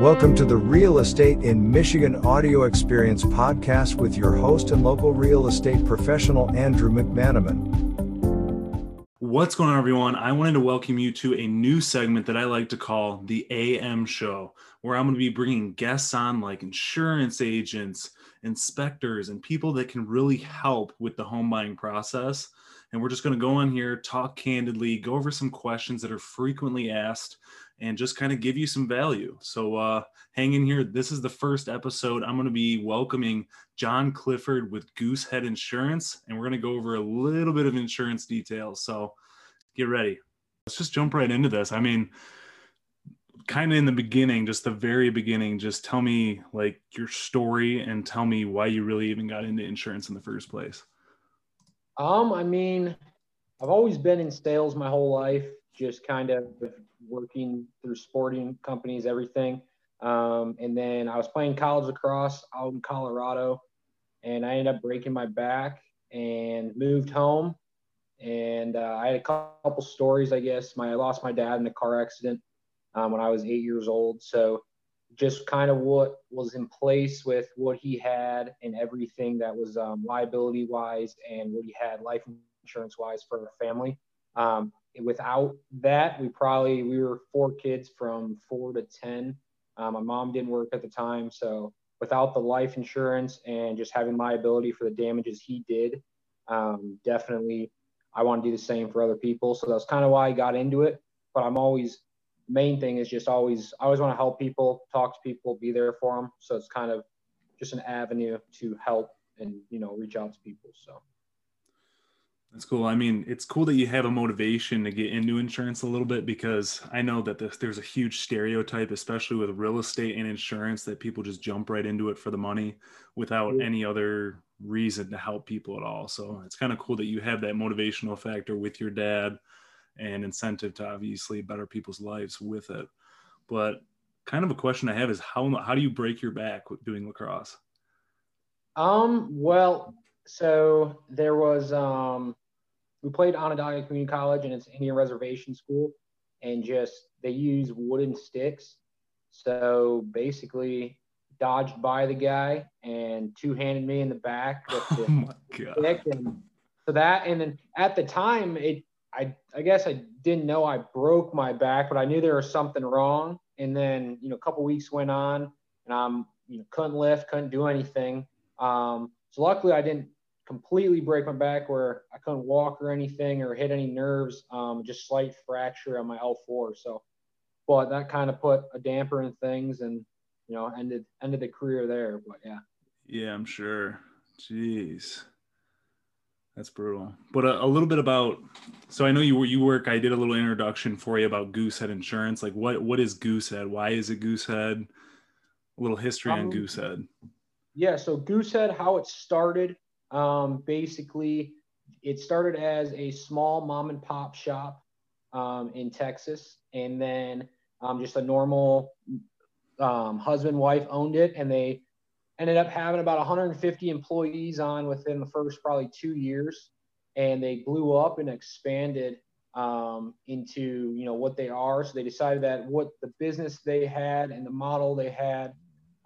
Welcome to the Real Estate in Michigan Audio Experience podcast with your host and local real estate professional, Andrew McManamon. What's going on, everyone? I wanted to welcome you to a new segment that I like to call the AM Show, where I'm going to be bringing guests on like insurance agents, inspectors, and people that can really help with the home buying process. And we're just going to go on here, talk candidly, go over some questions that are frequently asked and just kind of give you some value. So uh, hang in here. This is the first episode. I'm going to be welcoming John Clifford with Goosehead Insurance, and we're going to go over a little bit of insurance details. So get ready. Let's just jump right into this. I mean, kind of in the beginning, just the very beginning, just tell me like your story and tell me why you really even got into insurance in the first place. Um, I mean, I've always been in sales my whole life, just kind of working through sporting companies, everything. Um, and then I was playing college lacrosse out in Colorado, and I ended up breaking my back and moved home. And uh, I had a couple stories, I guess. My I lost my dad in a car accident um, when I was eight years old. So just kind of what was in place with what he had and everything that was um, liability wise and what he had life insurance wise for our family. Um, without that, we probably we were four kids from four to ten. Um, my mom didn't work at the time, so without the life insurance and just having liability for the damages he did, um, definitely I want to do the same for other people. So that's kind of why I got into it. But I'm always main thing is just always I always want to help people, talk to people, be there for them. So it's kind of just an avenue to help and you know reach out to people. So. That's cool. I mean, it's cool that you have a motivation to get into insurance a little bit because I know that there's a huge stereotype, especially with real estate and insurance, that people just jump right into it for the money without yeah. any other reason to help people at all. So it's kind of cool that you have that motivational factor with your dad and incentive to obviously better people's lives with it. But kind of a question I have is how how do you break your back with doing lacrosse? Um, well, so there was um we played Onondaga Community College and it's Indian Reservation School, and just they use wooden sticks. So basically, dodged by the guy and two handed me in the back. With the oh my god! And so that, and then at the time, it I I guess I didn't know I broke my back, but I knew there was something wrong. And then you know, a couple weeks went on, and I'm you know couldn't lift, couldn't do anything. Um, so luckily, I didn't completely break my back where I couldn't walk or anything or hit any nerves, um, just slight fracture on my L4. So, but that kind of put a damper in things and, you know, ended, ended the career there. But yeah. Yeah, I'm sure. Jeez. That's brutal. But a, a, little bit about, so I know you you work. I did a little introduction for you about Goosehead Insurance. Like, what what is Goosehead? Why is it Goosehead? A little history um, on Goosehead. Yeah, so Goosehead, how it started um, basically, it started as a small mom and pop shop um, in Texas, and then um, just a normal um, husband wife owned it, and they ended up having about 150 employees on within the first probably two years, and they blew up and expanded um, into you know what they are. So they decided that what the business they had and the model they had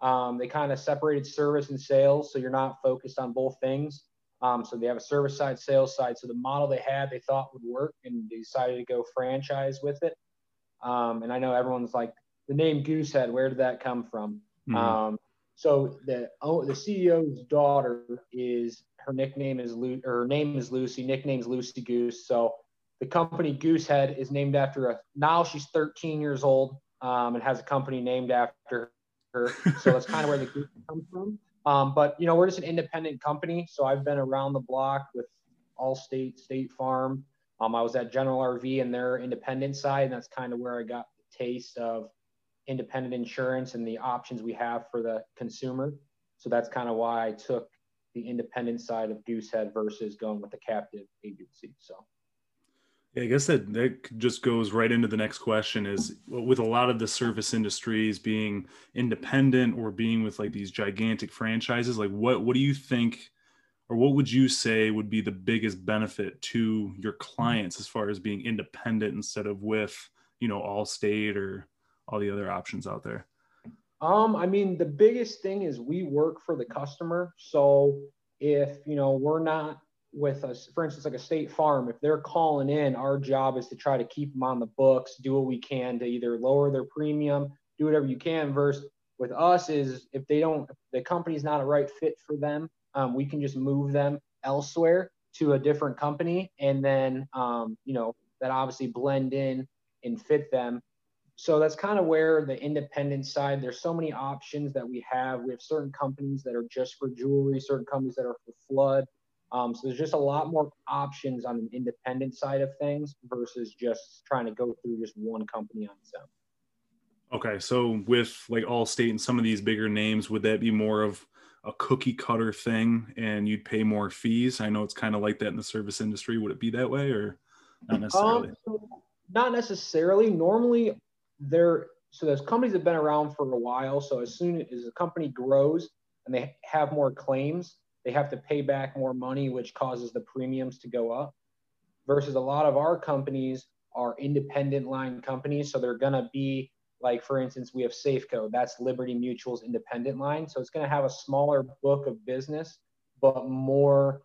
um, they kind of separated service and sales, so you're not focused on both things. Um, so they have a service side, sales side. So the model they had, they thought would work, and they decided to go franchise with it. Um, and I know everyone's like, the name Goosehead, where did that come from? Mm-hmm. Um, so the oh, the CEO's daughter is her nickname is Lu- her name is Lucy, nickname's Lucy Goose. So the company Goosehead is named after a. Now she's 13 years old um, and has a company named after So that's kind of where the goose comes from. Um, but you know, we're just an independent company, so I've been around the block with Allstate, State Farm. Um, I was at General RV and their independent side, and that's kind of where I got the taste of independent insurance and the options we have for the consumer. So that's kind of why I took the independent side of Goosehead versus going with the captive agency. So. Yeah, I guess that that just goes right into the next question is with a lot of the service industries being independent or being with like these gigantic franchises, like what what do you think or what would you say would be the biggest benefit to your clients as far as being independent instead of with, you know, Allstate or all the other options out there? Um, I mean, the biggest thing is we work for the customer. So if you know we're not with us, for instance, like a state farm, if they're calling in, our job is to try to keep them on the books, do what we can to either lower their premium, do whatever you can. Versus with us is if they don't, if the company's not a right fit for them, um, we can just move them elsewhere to a different company, and then um, you know that obviously blend in and fit them so that's kind of where the independent side there's so many options that we have we have certain companies that are just for jewelry certain companies that are for flood um, so there's just a lot more options on the independent side of things versus just trying to go through just one company on its own. Okay so with like allstate and some of these bigger names would that be more of a cookie cutter thing and you'd pay more fees? I know it's kind of like that in the service industry. Would it be that way or not necessarily? Um, so not necessarily. Normally they're so those companies have been around for a while. So as soon as a company grows and they have more claims, they have to pay back more money, which causes the premiums to go up. Versus a lot of our companies are independent line companies, so they're gonna be like, for instance, we have Safeco. That's Liberty Mutual's independent line, so it's gonna have a smaller book of business, but more,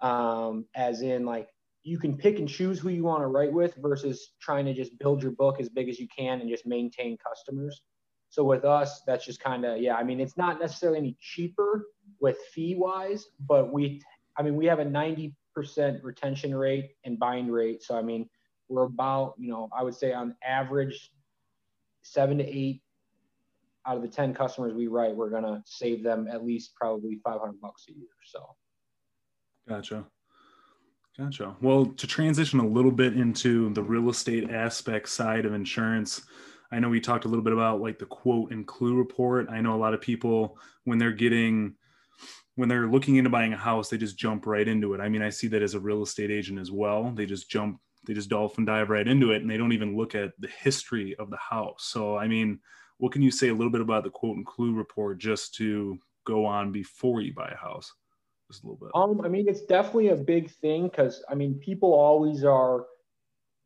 um, as in like you can pick and choose who you want to write with versus trying to just build your book as big as you can and just maintain customers. So with us, that's just kind of yeah. I mean, it's not necessarily any cheaper with fee wise, but we, I mean, we have a ninety percent retention rate and bind rate. So I mean, we're about you know I would say on average seven to eight out of the ten customers we write, we're gonna save them at least probably five hundred bucks a year. So. Gotcha. Gotcha. Well, to transition a little bit into the real estate aspect side of insurance, I know we talked a little bit about like the quote and clue report. I know a lot of people when they're getting when they're looking into buying a house, they just jump right into it. I mean, I see that as a real estate agent as well. They just jump, they just dolphin dive right into it and they don't even look at the history of the house. So, I mean, what can you say a little bit about the quote and clue report just to go on before you buy a house? just a little bit? Um, I mean, it's definitely a big thing because I mean, people always are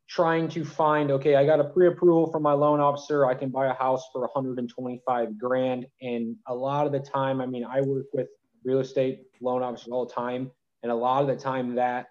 trying to find okay i got a pre-approval from my loan officer i can buy a house for 125 grand and a lot of the time i mean i work with real estate loan officers all the time and a lot of the time that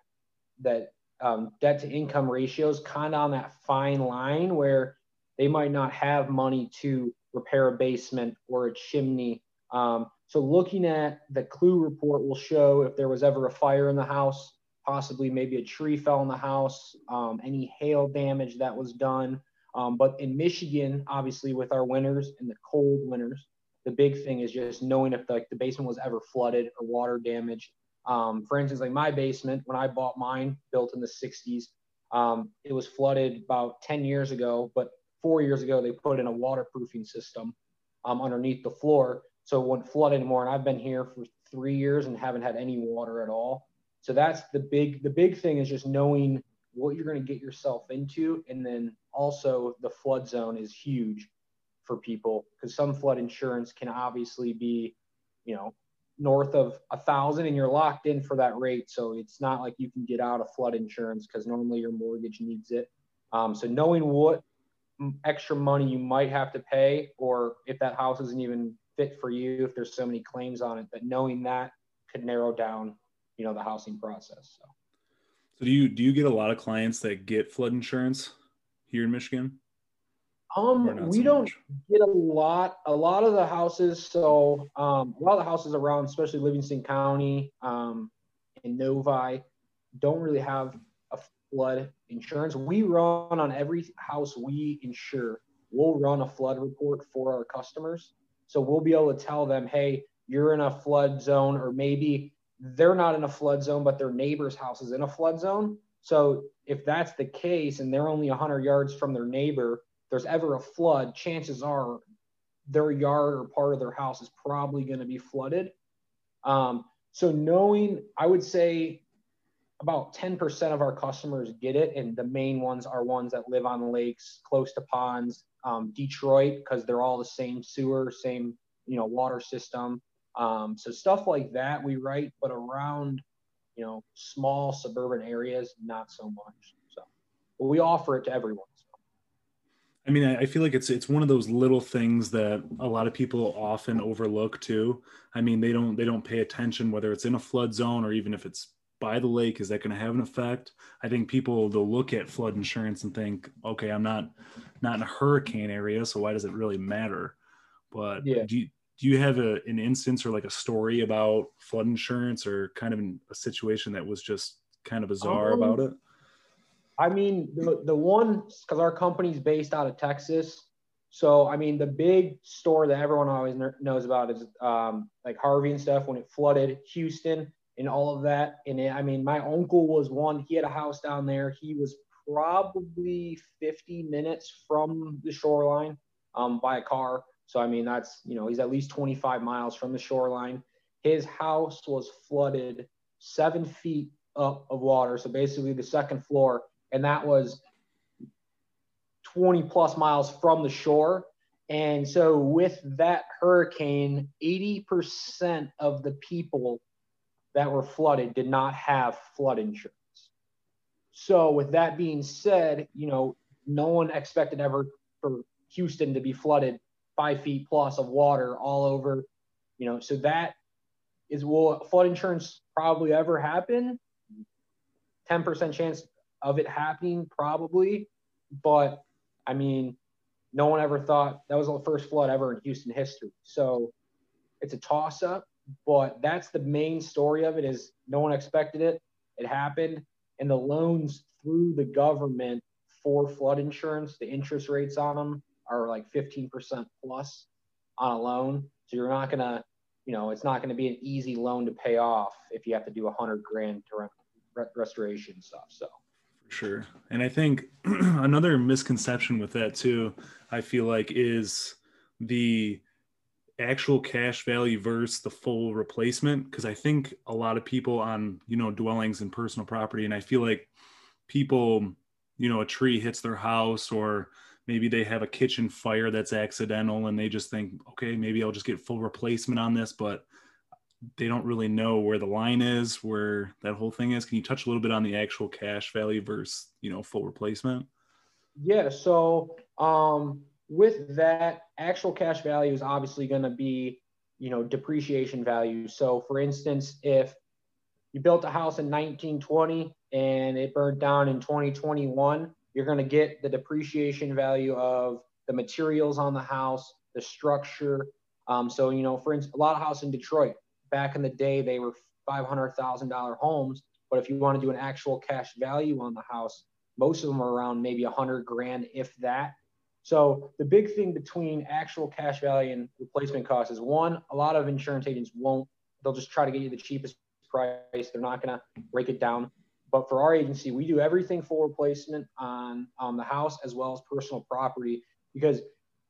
that um, debt to income ratios kind of on that fine line where they might not have money to repair a basement or a chimney um, so looking at the clue report will show if there was ever a fire in the house, possibly maybe a tree fell in the house, um, any hail damage that was done. Um, but in Michigan, obviously with our winters and the cold winters, the big thing is just knowing if the, like, the basement was ever flooded or water damaged. Um, for instance, like my basement, when I bought mine, built in the 60s, um, it was flooded about 10 years ago, but four years ago, they put in a waterproofing system um, underneath the floor so it wouldn't flood anymore. And I've been here for three years and haven't had any water at all. So that's the big the big thing is just knowing what you're going to get yourself into, and then also the flood zone is huge for people because some flood insurance can obviously be, you know, north of a thousand and you're locked in for that rate. So it's not like you can get out of flood insurance because normally your mortgage needs it. Um, so knowing what extra money you might have to pay, or if that house isn't even fit for you if there's so many claims on it. But knowing that could narrow down, you know, the housing process. So. So do you do you get a lot of clients that get flood insurance here in Michigan? Um, we so don't much? get a lot. A lot of the houses, so um, a lot of the houses around, especially Livingston County um, and Novi, don't really have a flood insurance. We run on every house we insure. We'll run a flood report for our customers. So we'll be able to tell them, hey, you're in a flood zone, or maybe they're not in a flood zone, but their neighbor's house is in a flood zone. So if that's the case and they're only 100 yards from their neighbor, there's ever a flood, chances are their yard or part of their house is probably going to be flooded. Um, so knowing, I would say about 10% of our customers get it, and the main ones are ones that live on lakes, close to ponds, um, Detroit because they're all the same sewer, same you know water system. Um, so stuff like that we write, but around you know small suburban areas, not so much. So, but we offer it to everyone. I mean, I feel like it's it's one of those little things that a lot of people often overlook too. I mean, they don't they don't pay attention whether it's in a flood zone or even if it's by the lake. Is that going to have an effect? I think people they'll look at flood insurance and think, okay, I'm not not in a hurricane area, so why does it really matter? But Yeah. do you, do you have a, an instance or like a story about flood insurance or kind of a situation that was just kind of bizarre Um, about it? I mean, the, the one, because our company's based out of Texas. So, I mean, the big store that everyone always kn- knows about is um, like Harvey and stuff when it flooded Houston and all of that. And it, I mean, my uncle was one, he had a house down there. He was probably 50 minutes from the shoreline um, by a car. So, I mean, that's, you know, he's at least 25 miles from the shoreline. His house was flooded seven feet up of water. So, basically, the second floor and that was 20 plus miles from the shore. And so, with that hurricane, 80% of the people that were flooded did not have flood insurance. So, with that being said, you know, no one expected ever for Houston to be flooded five feet plus of water all over, you know, so that is will flood insurance probably ever happen? 10% chance of it happening, probably. But I mean, no one ever thought that was the first flood ever in Houston history. So it's a toss up, but that's the main story of it is no one expected it. It happened. And the loans through the government for flood insurance, the interest rates on them are like 15% plus on a loan. So you're not going to, you know, it's not going to be an easy loan to pay off if you have to do a hundred grand to restoration stuff. So For sure. And I think another misconception with that too, I feel like is the actual cash value versus the full replacement. Cause I think a lot of people on, you know, dwellings and personal property, and I feel like people, you know, a tree hits their house or maybe they have a kitchen fire that's accidental and they just think, okay, maybe I'll just get full replacement on this, but they don't really know where the line is, where that whole thing is. Can you touch a little bit on the actual cash value versus, you know, full replacement? Yeah. So um, with that, actual cash value is obviously going to be, you know, depreciation value. So for instance, if you built a house in 1920 and it burned down in 2021, you're going to get the depreciation value of the materials on the house, the structure. Um, so, you know, for instance, a lot of houses in Detroit back in the day, they were $500,000 homes. But if you want to do an actual cash value on the house, most of them are around maybe a hundred grand, if that. So the big thing between actual cash value and replacement cost is one, a lot of insurance agents won't, they'll just try to get you the cheapest price. They're not going to break it down. But for our agency, we do everything full replacement on, on the house as well as personal property. Because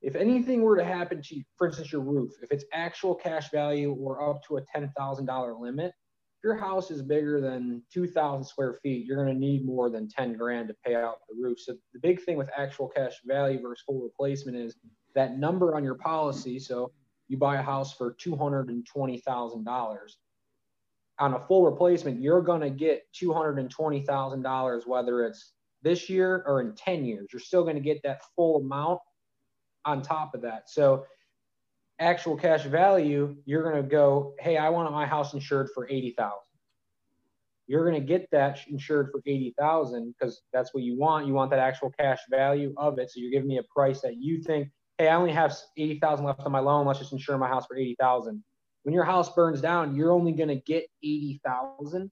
if anything were to happen to you, for instance, your roof, if it's actual cash value or up to a $10,000 limit, if your house is bigger than 2,000 square feet, you're going to need more than 10 grand to pay out the roof. So the big thing with actual cash value versus full replacement is that number on your policy. So you buy a house for $220,000. On a full replacement, you're going to get $220,000, whether it's this year or in 10 years. You're still going to get that full amount on top of that. So actual cash value, you're going to go, hey, I want my house insured for 80,000. You're going to get that insured for 80,000 because that's what you want. You want that actual cash value of it. So you're giving me a price that you think, hey, I only have 80,000 left on my loan. Let's just insure my house for 80,000. When your house burns down, you're only going to get 80,000.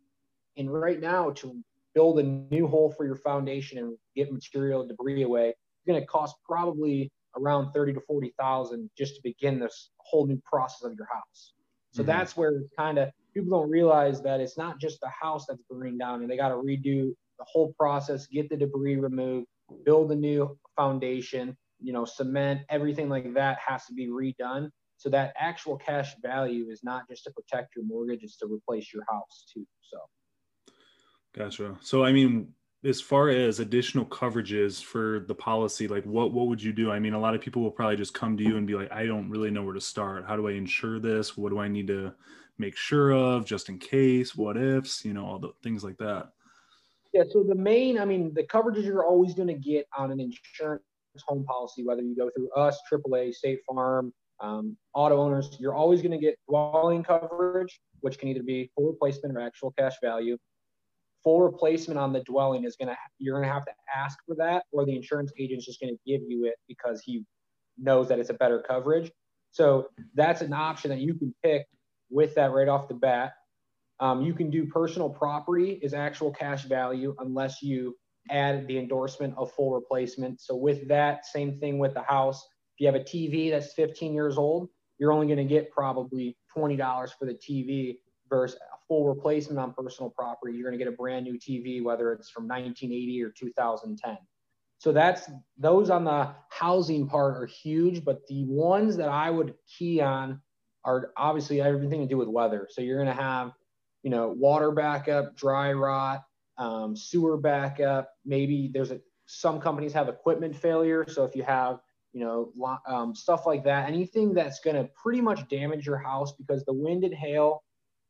And right now to build a new hole for your foundation and get material debris away, it's going to cost probably around 30 to 40,000 just to begin this whole new process of your house. So Mhm. that's where kind of people don't realize that it's not just the house that's burning down and they got to redo the whole process, get the debris removed, build a new foundation, you know, cement, everything like that has to be redone. So that actual cash value is not just to protect your mortgage, it's to replace your house too. So Gotcha. So, I mean, as far as additional coverages for the policy, like what what would you do? I mean, a lot of people will probably just come to you and be like, I don't really know where to start. How do I insure this? What do I need to make sure of just in case? What ifs? You know, all the things like that. Yeah, so the main, I mean, the coverages you're always going to get on an insurance home policy, whether you go through us, AAA, State Farm, um, auto owners, you're always going to get dwelling coverage, which can either be full replacement or actual cash value. Full replacement on the dwelling is to, you're to have to ask for that, or the insurance agent's just to give you it because he knows that it's a better coverage. So that's an option that you can pick with that right off the bat. Um, you can do personal property is actual cash value unless you add the endorsement of full replacement. So with that, same thing with the house. If you have a TV that's 15 years old, you're only going to get probably $20 for the TV versus a full replacement on personal property. You're going to get a brand new TV, whether it's from 1980 or 2010. So that's those on the housing part are huge, but the ones that I would key on are obviously everything to do with weather. So you're going to have, you know, water backup, dry rot, um, sewer backup. Maybe there's a some companies have equipment failure. So if you have, you know, um, stuff like that, anything that's going to pretty much damage your house because the wind and hail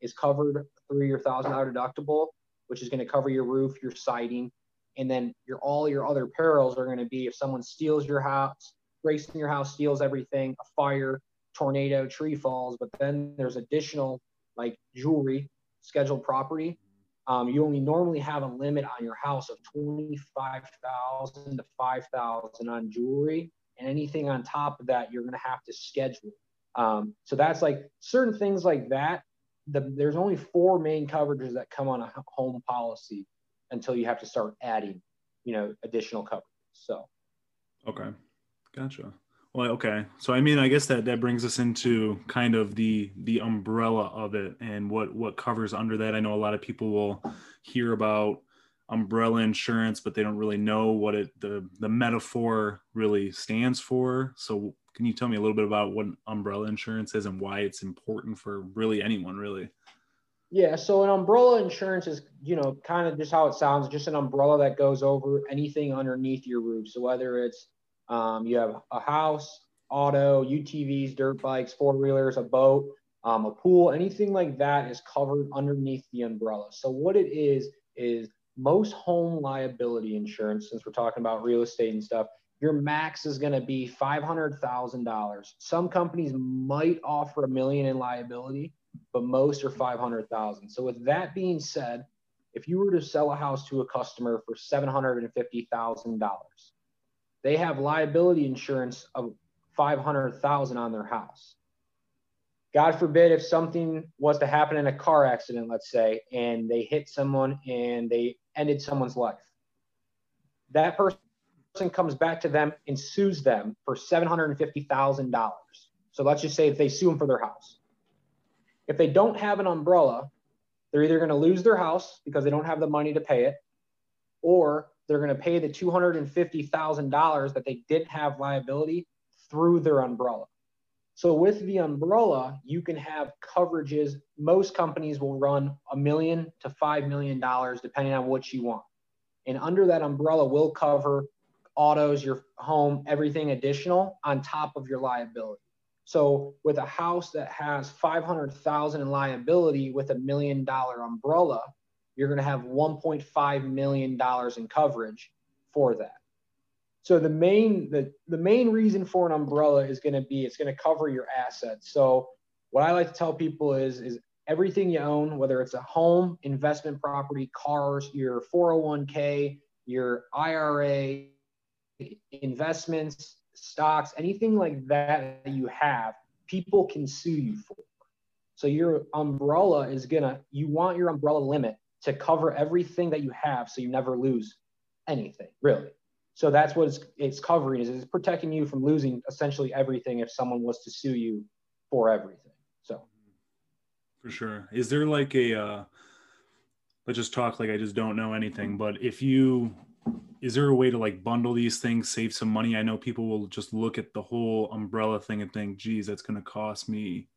is covered through your thousand dollar deductible, which is going to cover your roof, your siding, and then your all your other perils are going to be if someone steals your house, breaks in your house, steals everything, a fire, tornado, tree falls. But then there's additional like jewelry, scheduled property um, you only normally have a limit on your house of 25,000 to 5,000 on jewelry. And anything on top of that, you're going to have to schedule. Um, so that's like certain things like that. The, there's only four main coverages that come on a home policy until you have to start adding, you know, additional coverages. So, okay, gotcha. Well, okay. So I mean, I guess that that brings us into kind of the the umbrella of it and what what covers under that. I know a lot of people will hear about umbrella insurance, but they don't really know what it the the metaphor really stands for. So can you tell me a little bit about what umbrella insurance is and why it's important for really anyone, really? Yeah, so an umbrella insurance is, you know, kind of just how it sounds, just an umbrella that goes over anything underneath your roof. So whether it's um, you have a house, auto, UTVs, dirt bikes, four wheelers, a boat, um, a pool, anything like that is covered underneath the umbrella. So what it is is most home liability insurance, since we're talking about real estate and stuff, your max is going to be $500,000. Some companies might offer a million in liability, but most are 500,000. So with that being said, if you were to sell a house to a customer for $750,000, they have liability insurance of 500,000 on their house. God forbid if something was to happen in a car accident, let's say, and they hit someone and they ended someone's life. That person comes back to them and sues them for $750,000. So let's just say if they sue them for their house. If they don't have an umbrella, they're either going to lose their house because they don't have the money to pay it, or they're going to pay the $250,000 that they didn't have liability through their umbrella. So with the umbrella, you can have coverages. Most companies will run a million to five million dollars, depending on what you want. And under that umbrella will cover autos, your home, everything additional on top of your liability. So with a house that has 500,000 in liability with a million dollar umbrella, you're going to have 1.5 million dollars in coverage for that. So the main the, the main reason for an umbrella is going to be it's going to cover your assets. So what I like to tell people is is everything you own, whether it's a home, investment property, cars, your 401k, your IRA, investments, stocks, anything like that that you have, people can sue you for. So your umbrella is gonna, you want your umbrella limit to cover everything that you have so you never lose anything really. So that's what it's, it's covering is it's protecting you from losing essentially everything if someone was to sue you for everything so. For sure. Is there like a uh let's just talk like i just don't know anything but if you is there a way to like bundle these things save some money? I know people will just look at the whole umbrella thing and think geez that's going to cost me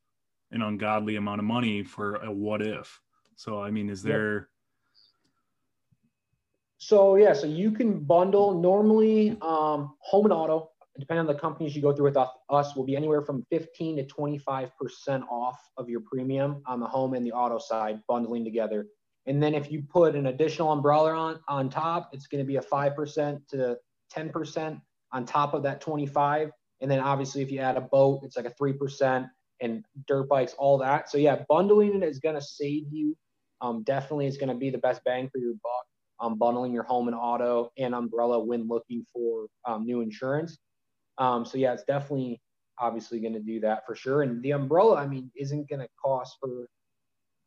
an ungodly amount of money for a what if. So i mean is there so yeah, so you can bundle. Normally um, home and auto, depending on the companies you go through with us, will be anywhere from 15 to 25% off of your premium on the home and the auto side, bundling together. And then if you put an additional umbrella on, on top, it's going to be a 5% to 10% on top of that 25. And then obviously if you add a boat, it's like a 3% and dirt bikes, all that. So yeah, bundling it is going to save you. Um, definitely is going to be the best bang for your buck. Um, bundling your home and auto and umbrella when looking for um, new insurance. Um, so yeah, it's definitely obviously going to do that for sure. And the umbrella, I mean, isn't going to cost for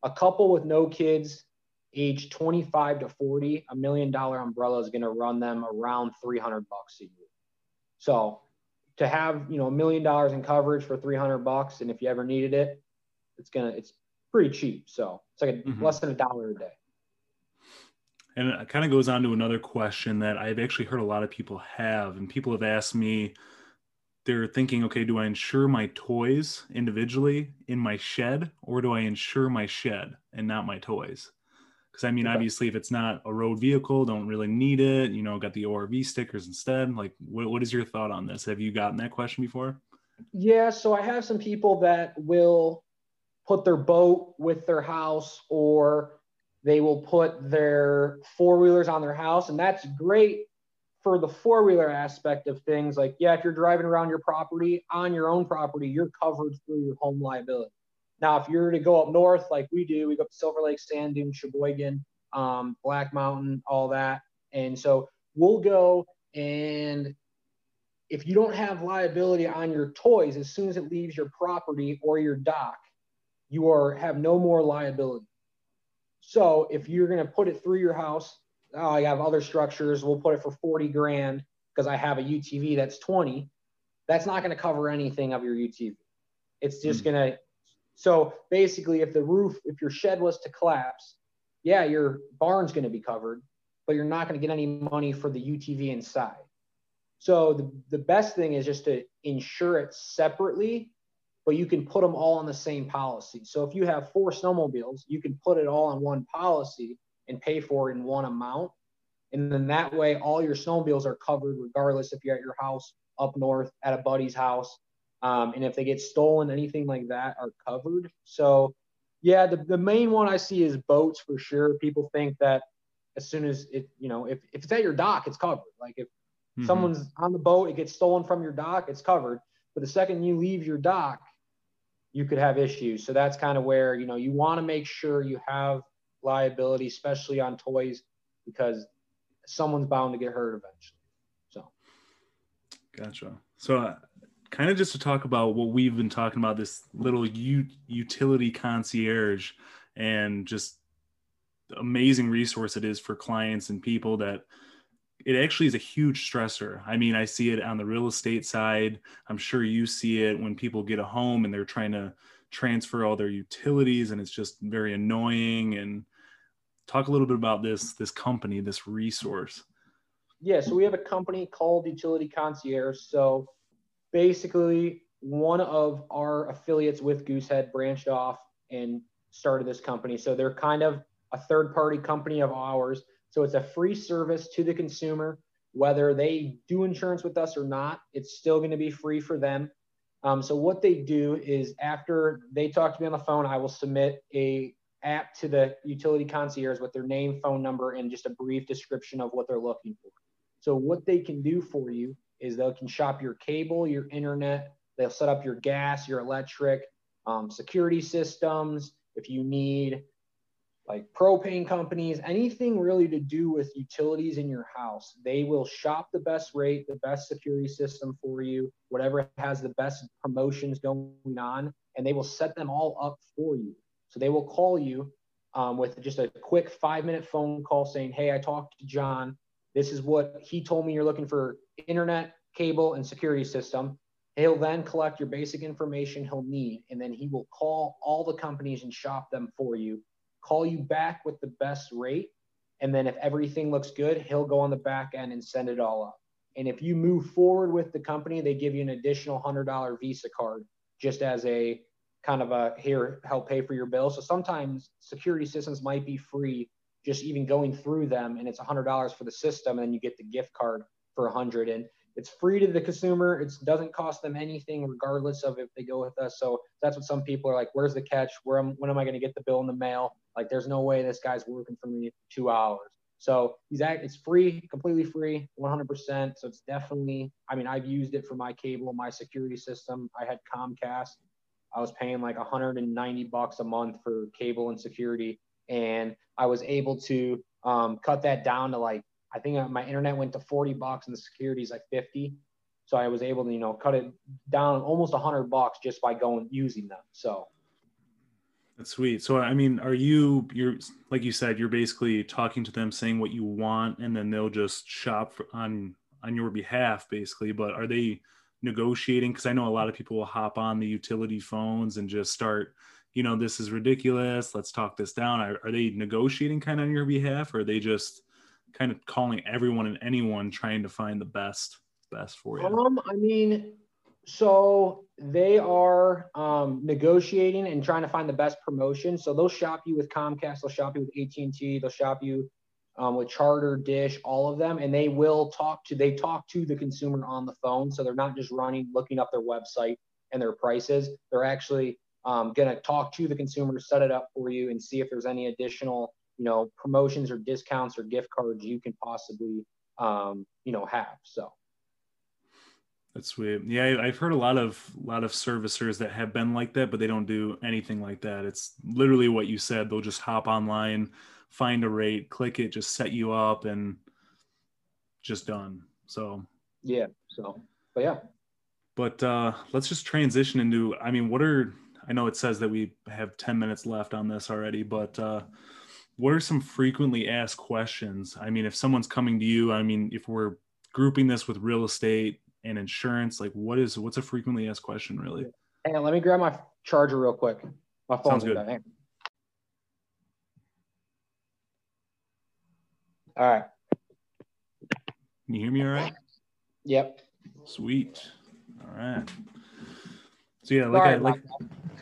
a couple with no kids, age 25 to 40, a million dollar umbrella is going to run them around 300 bucks a year. So to have you know a million dollars in coverage for 300 bucks and if you ever needed it it's gonna it's pretty cheap so it's like a, mm-hmm. less than a dollar a day and it kind of goes on to another question that i've actually heard a lot of people have and people have asked me they're thinking okay do i insure my toys individually in my shed or do i insure my shed and not my toys because I mean, okay. obviously, if it's not a road vehicle, don't really need it. You know, got the ORV stickers instead. Like, what, what is your thought on this? Have you gotten that question before? Yeah, so I have some people that will put their boat with their house, or they will put their four wheelers on their house, and that's great for the four wheeler aspect of things. Like, yeah, if you're driving around your property on your own property, you're covered through your home liability. Now, if you're to go up north like we do, we go up to Silver Lake, Sand Dune, Cheboygan, um, Black Mountain, all that. And so we'll go and if you don't have liability on your toys, as soon as it leaves your property or your dock, you are have no more liability. So if you're going to put it through your house, oh, I have other structures. We'll put it for 40 grand because I have a UTV that's 20. That's not going to cover anything of your UTV. It's just mm-hmm. going to so basically, if the roof, if your shed was to collapse, yeah, your barn's going to be covered, but you're not going to get any money for the UTV inside. So the, the best thing is just to insure it separately, but you can put them all on the same policy. So if you have four snowmobiles, you can put it all on one policy and pay for it in one amount. And then that way, all your snowmobiles are covered, regardless if you're at your house up north, at a buddy's house, um, and if they get stolen, anything like that are covered. So, yeah, the, the main one I see is boats for sure. People think that as soon as it, you know, if, if it's at your dock, it's covered. Like if mm-hmm. someone's on the boat, it gets stolen from your dock, it's covered. But the second you leave your dock, you could have issues. So that's kind of where, you know, you want to make sure you have liability, especially on toys, because someone's bound to get hurt eventually. So, gotcha. So, uh, kind of just to talk about what we've been talking about this little u- utility concierge and just amazing resource it is for clients and people that it actually is a huge stressor. I mean, I see it on the real estate side. I'm sure you see it when people get a home and they're trying to transfer all their utilities and it's just very annoying and talk a little bit about this this company, this resource. Yeah, so we have a company called Utility Concierge. So basically one of our affiliates with Goosehead branched off and started this company. So they're kind of a third party company of ours. So it's a free service to the consumer, whether they do insurance with us or not, it's still going to be free for them. Um, so what they do is after they talk to me on the phone, I will submit a app to the utility concierge with their name, phone number, and just a brief description of what they're looking for. So what they can do for you is they can shop your cable, your internet. They'll set up your gas, your electric, um, security systems. If you need like propane companies, anything really to do with utilities in your house, they will shop the best rate, the best security system for you, whatever has the best promotions going on, and they will set them all up for you. So they will call you um, with just a quick five minute phone call saying, Hey, I talked to John. This is what he told me you're looking for internet, cable, and security system. He'll then collect your basic information he'll need, and then he will call all the companies and shop them for you, call you back with the best rate. And then if everything looks good, he'll go on the back end and send it all up. And if you move forward with the company, they give you an additional $100 Visa card just as a kind of a here, help pay for your bill. So sometimes security systems might be free just even going through them and it's $100 for the system and then you get the gift card for 100 and it's free to the consumer it doesn't cost them anything regardless of if they go with us so that's what some people are like where's the catch where am, when am i going to get the bill in the mail like there's no way this guy's working for me two hours So he's act, it's free, completely free, 100%. So it's definitely, I mean, I've used it for my cable, my security system. I had Comcast. I was paying like 190 bucks a month for cable and security, and I was able to um, cut that down to like I think my internet went to 40 bucks and the security is like 50. So I was able to, you know, cut it down almost 100 bucks just by going using them. So that's sweet. So I mean, are you you're like you said, you're basically talking to them, saying what you want, and then they'll just shop for, on on your behalf, basically. But are they negotiating? Because I know a lot of people will hop on the utility phones and just start, you know, this is ridiculous. Let's talk this down. Are, are they negotiating kind of on your behalf, or are they just kind of calling everyone and anyone trying to find the best best for you? Um, I mean, so they are um, negotiating and trying to find the best promotion. So they'll shop you with Comcast, they'll shop you with AT and T, they'll shop you um, with Charter, Dish, all of them, and they will talk to they talk to the consumer on the phone. So they're not just running looking up their website and their prices. They're actually um, going to talk to the consumer, set it up for you, and see if there's any additional you know promotions or discounts or gift cards you can possibly um, you know have so. That's sweet. Yeah i've heard a lot of lot of servicers that have been like that but they don't do anything like that. It's literally what you said. They'll just hop online find a rate click it just set you up and just done. So. Yeah so but yeah. But uh let's just transition into i mean what are i know it says that we have 10 minutes left on this already but uh what are some frequently asked questions? I mean, if someone's coming to you, I mean, if we're grouping this with real estate and insurance, like what is what's a frequently asked question really? Hang on, let me grab my charger real quick. My phone's good. All right. Can you hear me all right? Yep. Sweet. All right. So yeah, like Sorry, I like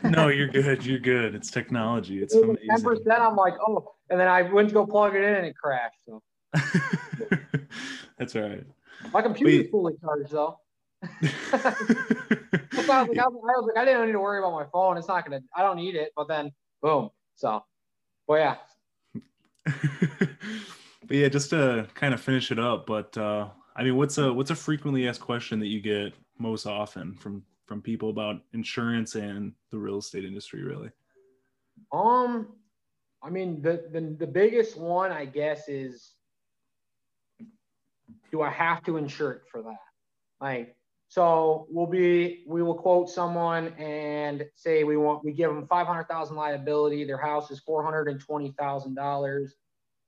no, you're good. You're good. It's technology. It's amazing. Ten percent. I'm like, oh, and then I went to go plug it in and it crashed. So. That's all right. My computer's Wait. fully charged though. I, was like, I, was like, I didn't need to worry about my phone. It's not gonna. I don't need it. But then, boom. So, well, yeah. but yeah, just to kind of finish it up. But uh, I mean, what's a what's a frequently asked question that you get most often from from people about insurance and the real estate industry, really? Um, I mean, the, the, the biggest one, I guess, is do I have to insure it for that? Like, so we'll be, we will quote someone and say we want, we give them 500,000 liability. Their house is $420,000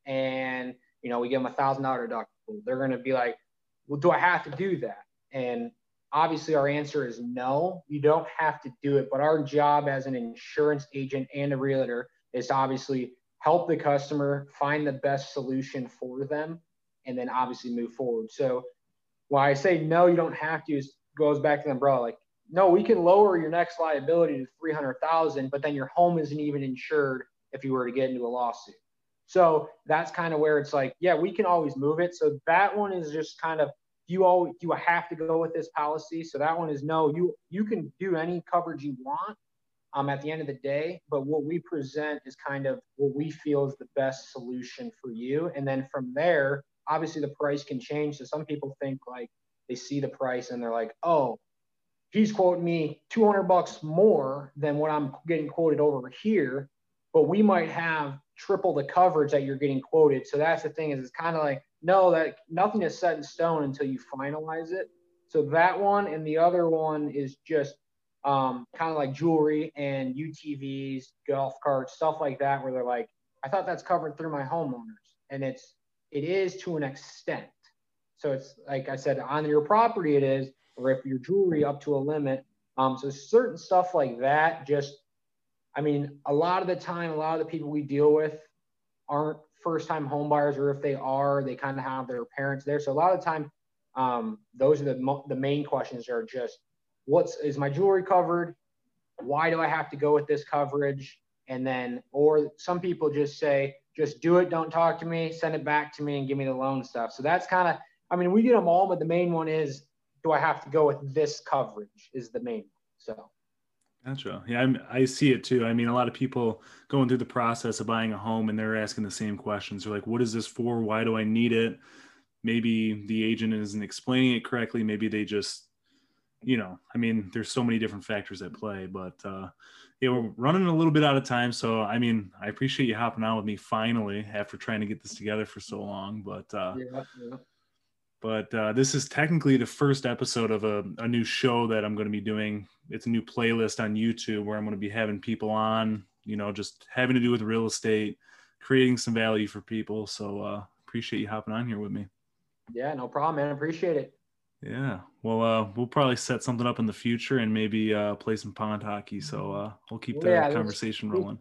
and, you know, we give them a thousand dollar deductible. They're going to be like, well, do I have to do that? And obviously our answer is no, you don't have to do it. But our job as an insurance agent and a realtor is obviously help the customer find the best solution for them and then obviously move forward. So why I say no, you don't have to is goes back to the umbrella. Like, no, we can lower your next liability to 300,000, but then your home isn't even insured if you were to get into a lawsuit. So that's kind of where it's like, yeah, we can always move it. So that one is just kind of you always you have to go with this policy. So that one is no, you you can do any coverage you want, um, at the end of the day. But what we present is kind of what we feel is the best solution for you. And then from there, obviously the price can change. So some people think like they see the price and they're like, oh, he's quoting me 200 bucks more than what I'm getting quoted over here. But we might have triple the coverage that you're getting quoted. So that's the thing is it's kind of like, no, that nothing is set in stone until you finalize it. So that one and the other one is just um, kind of like jewelry and UTVs, golf carts, stuff like that, where they're like, I thought that's covered through my homeowners, and it's it is to an extent. So it's like I said, on your property it is, or if your jewelry up to a limit. Um, so certain stuff like that, just I mean, a lot of the time, a lot of the people we deal with aren't first time home buyers, or if they are, they kind of have their parents there. So a lot of the time, um, those are the, the main questions are just what's is my jewelry covered? Why do I have to go with this coverage? And then, or some people just say, just do it, don't talk to me, send it back to me, and give me the loan stuff. So that's kind of, I mean, we get them all, but the main one is, do I have to go with this coverage? Is the main. One. So. Gotcha. Yeah, I'm, I see it too. I mean, a lot of people going through the process of buying a home and they're asking the same questions. They're like, what is this for? Why do I need it? Maybe the agent isn't explaining it correctly. Maybe they just, you know, I mean, there's so many different factors at play, but uh, yeah, we're running a little bit out of time. So, I mean, I appreciate you hopping on with me finally after trying to get this together for so long. But uh, Yeah, yeah. But uh, this is technically the first episode of a, a new show that I'm going to be doing. It's a new playlist on YouTube where I'm going to be having people on, you know, just having to do with real estate, creating some value for people. So uh, appreciate you hopping on here with me. Yeah, no problem, man. Appreciate it. Yeah. Well, uh, we'll probably set something up in the future and maybe uh, play some pond hockey. So uh, we'll keep the Yeah, this- conversation rolling.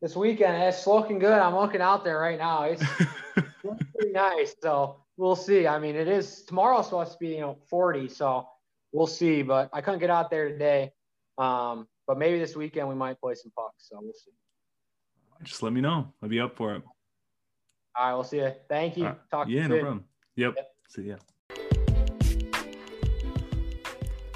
This weekend, it's looking good. I'm looking out there right now. It's looks pretty nice. So we'll see. I mean, it is tomorrow's supposed to be, you know, 40. So we'll see. But I couldn't get out there today. Um, but maybe this weekend we might play some pucks. So we'll see. Just let me know. I'll be up for it. All right, we'll see you. Thank you. Right. Talk to yeah, no soon. problem. Yep. Yep. See ya.